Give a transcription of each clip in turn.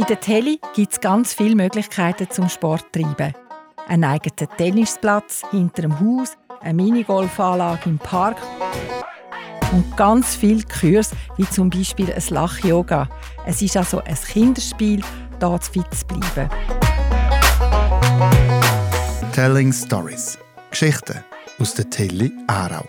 In der Tele gibt es ganz viele Möglichkeiten zum Sport zu treiben. Einen eigenen Tennisplatz hinter dem Haus, eine Minigolfanlage im Park und ganz viele Kurse, wie zum Beispiel ein Lach-Yoga. Es ist also ein Kinderspiel, da fit zu bleiben. Telling Stories. Geschichten aus der Tele Aarau.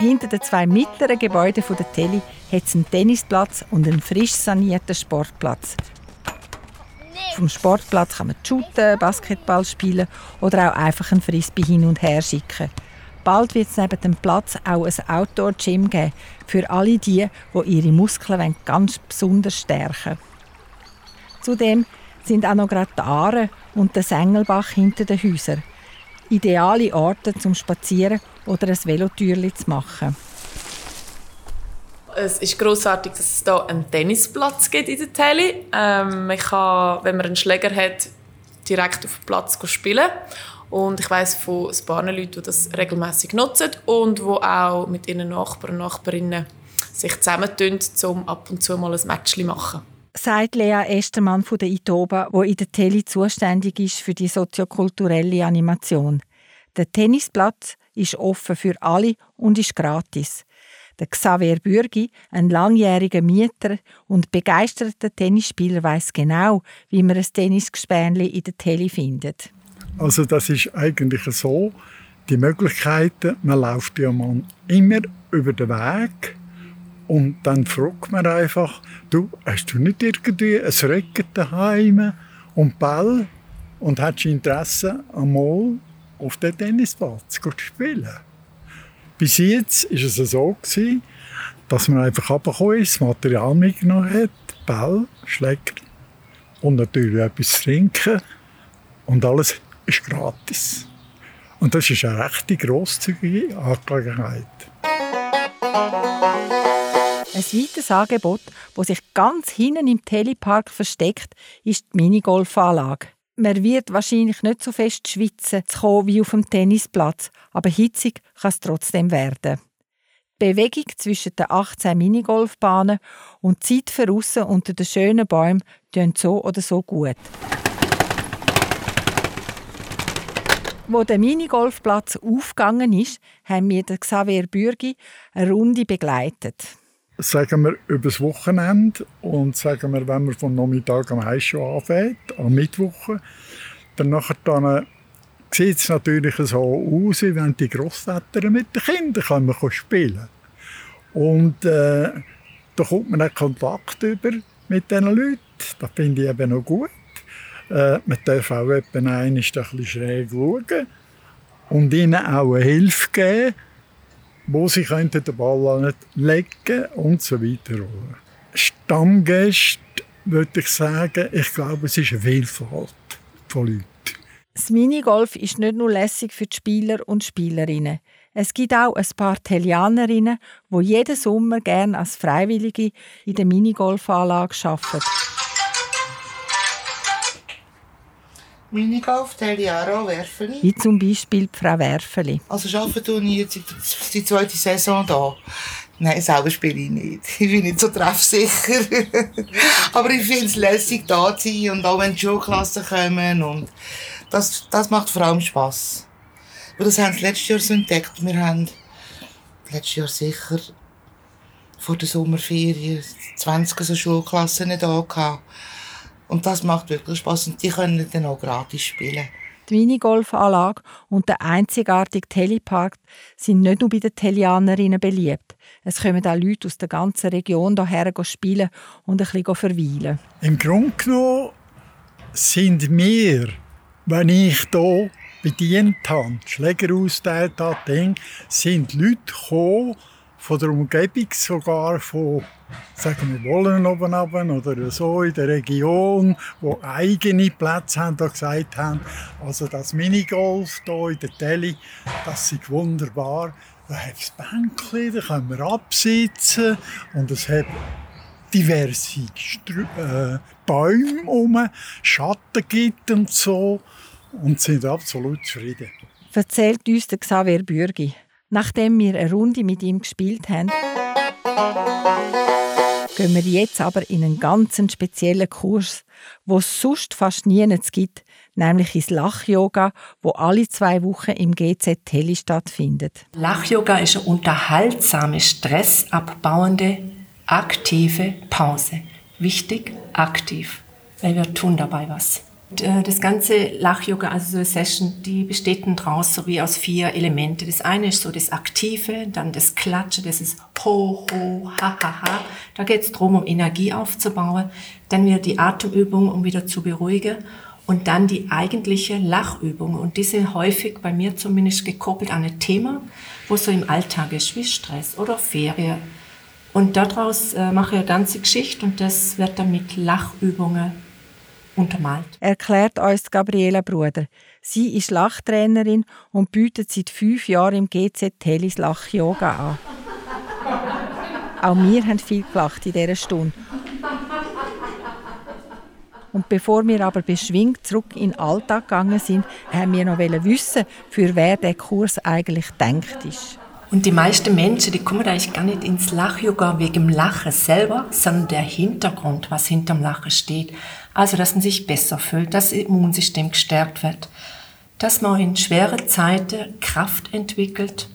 Hinter den zwei mittleren Gebäuden der Tele hat es einen Tennisplatz und einen frisch sanierten Sportplatz. Vom Sportplatz kann man shooten, Basketball spielen oder auch einfach ein Frisbee hin und her schicken. Bald wird es neben dem Platz auch ein Outdoor-Gym geben für alle die, die ihre Muskeln ganz besonders stärken. Zudem sind auch noch gerade die Aare und der Sengelbach hinter den Häusern. Ideale Orte zum Spazieren oder ein Velotürli zu machen. Es ist großartig, dass es hier einen Tennisplatz gibt in der Tele. Ähm, man kann, wenn man einen Schläger hat, direkt auf dem Platz spielen. Und ich weiß von ein paar Leuten, die das regelmäßig nutzen und die auch mit ihren Nachbarn und Nachbarinnen sich zusammentun, um ab und zu mal ein Match zu machen. Sagt Lea Estermann von der ITOBA, die in der Tele zuständig ist für die soziokulturelle Animation. Der Tennisplatz ist offen für alle und ist gratis. Der Xavier Bürgi, ein langjähriger Mieter und begeisterter Tennisspieler, weiß genau, wie man ein Tennisgespänli in der Tele findet. Also das ist eigentlich so, die Möglichkeiten, man läuft ja man immer über den Weg und dann fragt man einfach, du, hast du nicht irgendwie ein Recken daheim und Ball und hast Interesse einmal auf den Tennisplatz zu spielen? Bis jetzt war es so, gewesen, dass man einfach runtergekommen ist, das Material mitgenommen hat, Ball, Schläger und natürlich etwas zu trinken. Und alles ist gratis. Und das ist eine recht grosszügige Angelegenheit. Ein weiteres Angebot, das sich ganz hinten im Telepark versteckt, ist die Minigolfanlage man wird wahrscheinlich nicht so fest schwitzen zu kommen wie auf dem Tennisplatz, aber hitzig kann es trotzdem werden. Die Bewegung zwischen den 18 Minigolfbahnen und die Zeit für unter den schönen Bäumen tun so oder so gut. Wo der Minigolfplatz aufgegangen ist, haben wir Xavier Bürgi eine Runde begleitet sagen wir, über das Wochenende und sagen wir, wenn wir vom Nachmittag am Eis schon anfängt, am Mittwoch, dann nachher dann sieht es natürlich so aus, wie wenn die Großväter mit den Kindern können spielen Und äh, da kommt man auch Kontakt über mit diesen Leuten. Das finde ich eben noch gut. Äh, man darf auch etwa ein bisschen schräg schauen und ihnen auch eine Hilfe geben wo sie könnten den Ball nicht legen und so weiter. Stammgäste würde ich sagen, ich glaube, es ist eine Vielfalt von Leuten. Das Minigolf ist nicht nur lässig für die Spieler und Spielerinnen. Es gibt auch ein paar Telianerinnen, die jeden Sommer gerne als Freiwillige in der Minigolfanlage arbeiten. Minigolf, Teliaro, Werfeli. Wie zum Beispiel Frau Werfeli. Also arbeite ich jetzt die zweite Saison hier. Nein, selber spiele ich nicht. Ich bin nicht so treffsicher. Aber ich finde es lässig, da zu sein und auch wenn die Schulklassen kommen. Und das, das macht vor allem Spass. Und das haben sie letztes Jahr so entdeckt. Wir haben letztes Jahr sicher vor der Sommerferien 20 so Schulklassen da gehabt. Und das macht wirklich Spaß und die können dann auch gratis spielen. Die Minigolfanlage und der einzigartige Telepark sind nicht nur bei den Telianerinnen beliebt. Es kommen auch Leute aus der ganzen Region hierher spielen und ein bisschen verweilen. Im Grunde genommen sind wir, wenn ich hier bedient habe, Schläger ausgeteilt habe, sind Leute gekommen, von der Umgebung sogar von sagen wir Wollen oben oder so in der Region, wo eigene Plätze haben, da gesagt haben, also das Minigolf hier in der Tele, das ist wunderbar. Da hat es Bänkchen, da können wir absitzen und es hat diverse äh, Bäume um, Schatten gibt und so und sind absolut zufrieden. Erzählt uns der Xavier Bürgi. Nachdem wir eine Runde mit ihm gespielt haben, gehen wir jetzt aber in einen ganz speziellen Kurs, wo es sonst fast nichts gibt, nämlich ins Lach-Yoga, wo alle zwei Wochen im GZ Teli stattfindet. Lach-Yoga ist eine unterhaltsame, stressabbauende, aktive Pause. Wichtig, aktiv, weil wir tun dabei was. Äh, das ganze Lach-Yoga, also so eine Session, die besteht daraus so wie aus vier Elemente. Das eine ist so das Aktive, dann das Klatschen, das ist ho, ho, ha, ha, ha. Da geht es darum, um Energie aufzubauen. Dann wieder die Atemübung, um wieder zu beruhigen. Und dann die eigentliche Lachübung. Und die sind häufig bei mir zumindest gekoppelt an ein Thema, wo so im Alltag ist, wie Stress oder Ferien. Und daraus äh, mache ich eine ganze Geschichte und das wird dann mit Lachübungen untermalt. Erklärt uns Gabriela Bruder. Sie ist Lachtrainerin und bietet seit fünf Jahren im GZ Telis Lach-Yoga an. Auch wir haben viel gelacht in dieser Stunde. Und bevor wir aber beschwingt zurück in den Alltag gegangen sind, haben wir noch wissen, für wer der Kurs eigentlich denkt ist. Und die meisten Menschen, die kommen eigentlich gar nicht ins Lach-Yoga wegen dem Lachen selber, sondern der Hintergrund, was hinterm Lachen steht. Also, dass man sich besser fühlt, dass das Immunsystem gestärkt wird, dass man in schweren Zeiten Kraft entwickelt.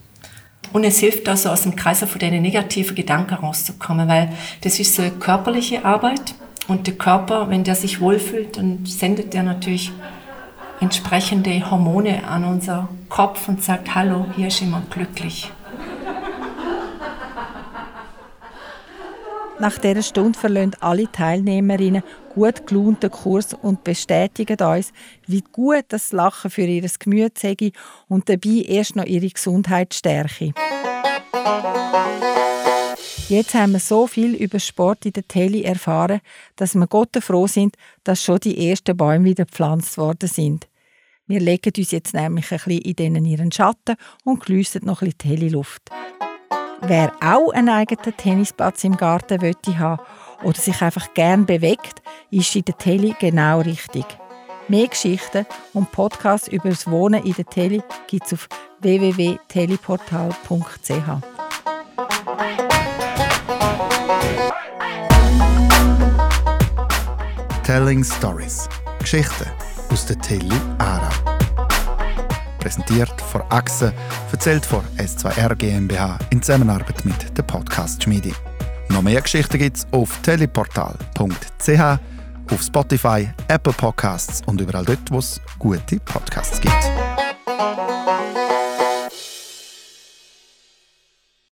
Und es hilft also aus dem Kreis von den negativen Gedanken rauszukommen, weil das ist so eine körperliche Arbeit. Und der Körper, wenn der sich wohlfühlt, dann sendet der natürlich entsprechende Hormone an unser Kopf und sagt, hallo, hier ist jemand glücklich. Nach dieser Stunde verlassen alle Teilnehmerinnen gut gelaunten Kurs und bestätigen uns, wie gut das Lachen für ihr Gemüt sei und dabei erst noch ihre Gesundheit stärke. Jetzt haben wir so viel über Sport in der Tele erfahren, dass wir Gott froh sind, dass schon die ersten Bäume wieder gepflanzt worden sind. Wir legen uns jetzt nämlich ein bisschen in ihren Schatten und geniessen noch ein bisschen die Luft. Wer auch einen eigenen Tennisplatz im Garten möchte haben oder sich einfach gern bewegt, ist in der Tele genau richtig. Mehr Geschichten und Podcasts über das Wohnen in der Tele gibt es auf www.teleportal.ch. Telling Stories. Geschichten aus der Tele Aarau präsentiert von Achse, erzählt von S2R GmbH in Zusammenarbeit mit der Podcast Schmiede. Noch mehr Geschichten gibt es auf teleportal.ch, auf Spotify, Apple Podcasts und überall dort, wo es gute Podcasts gibt.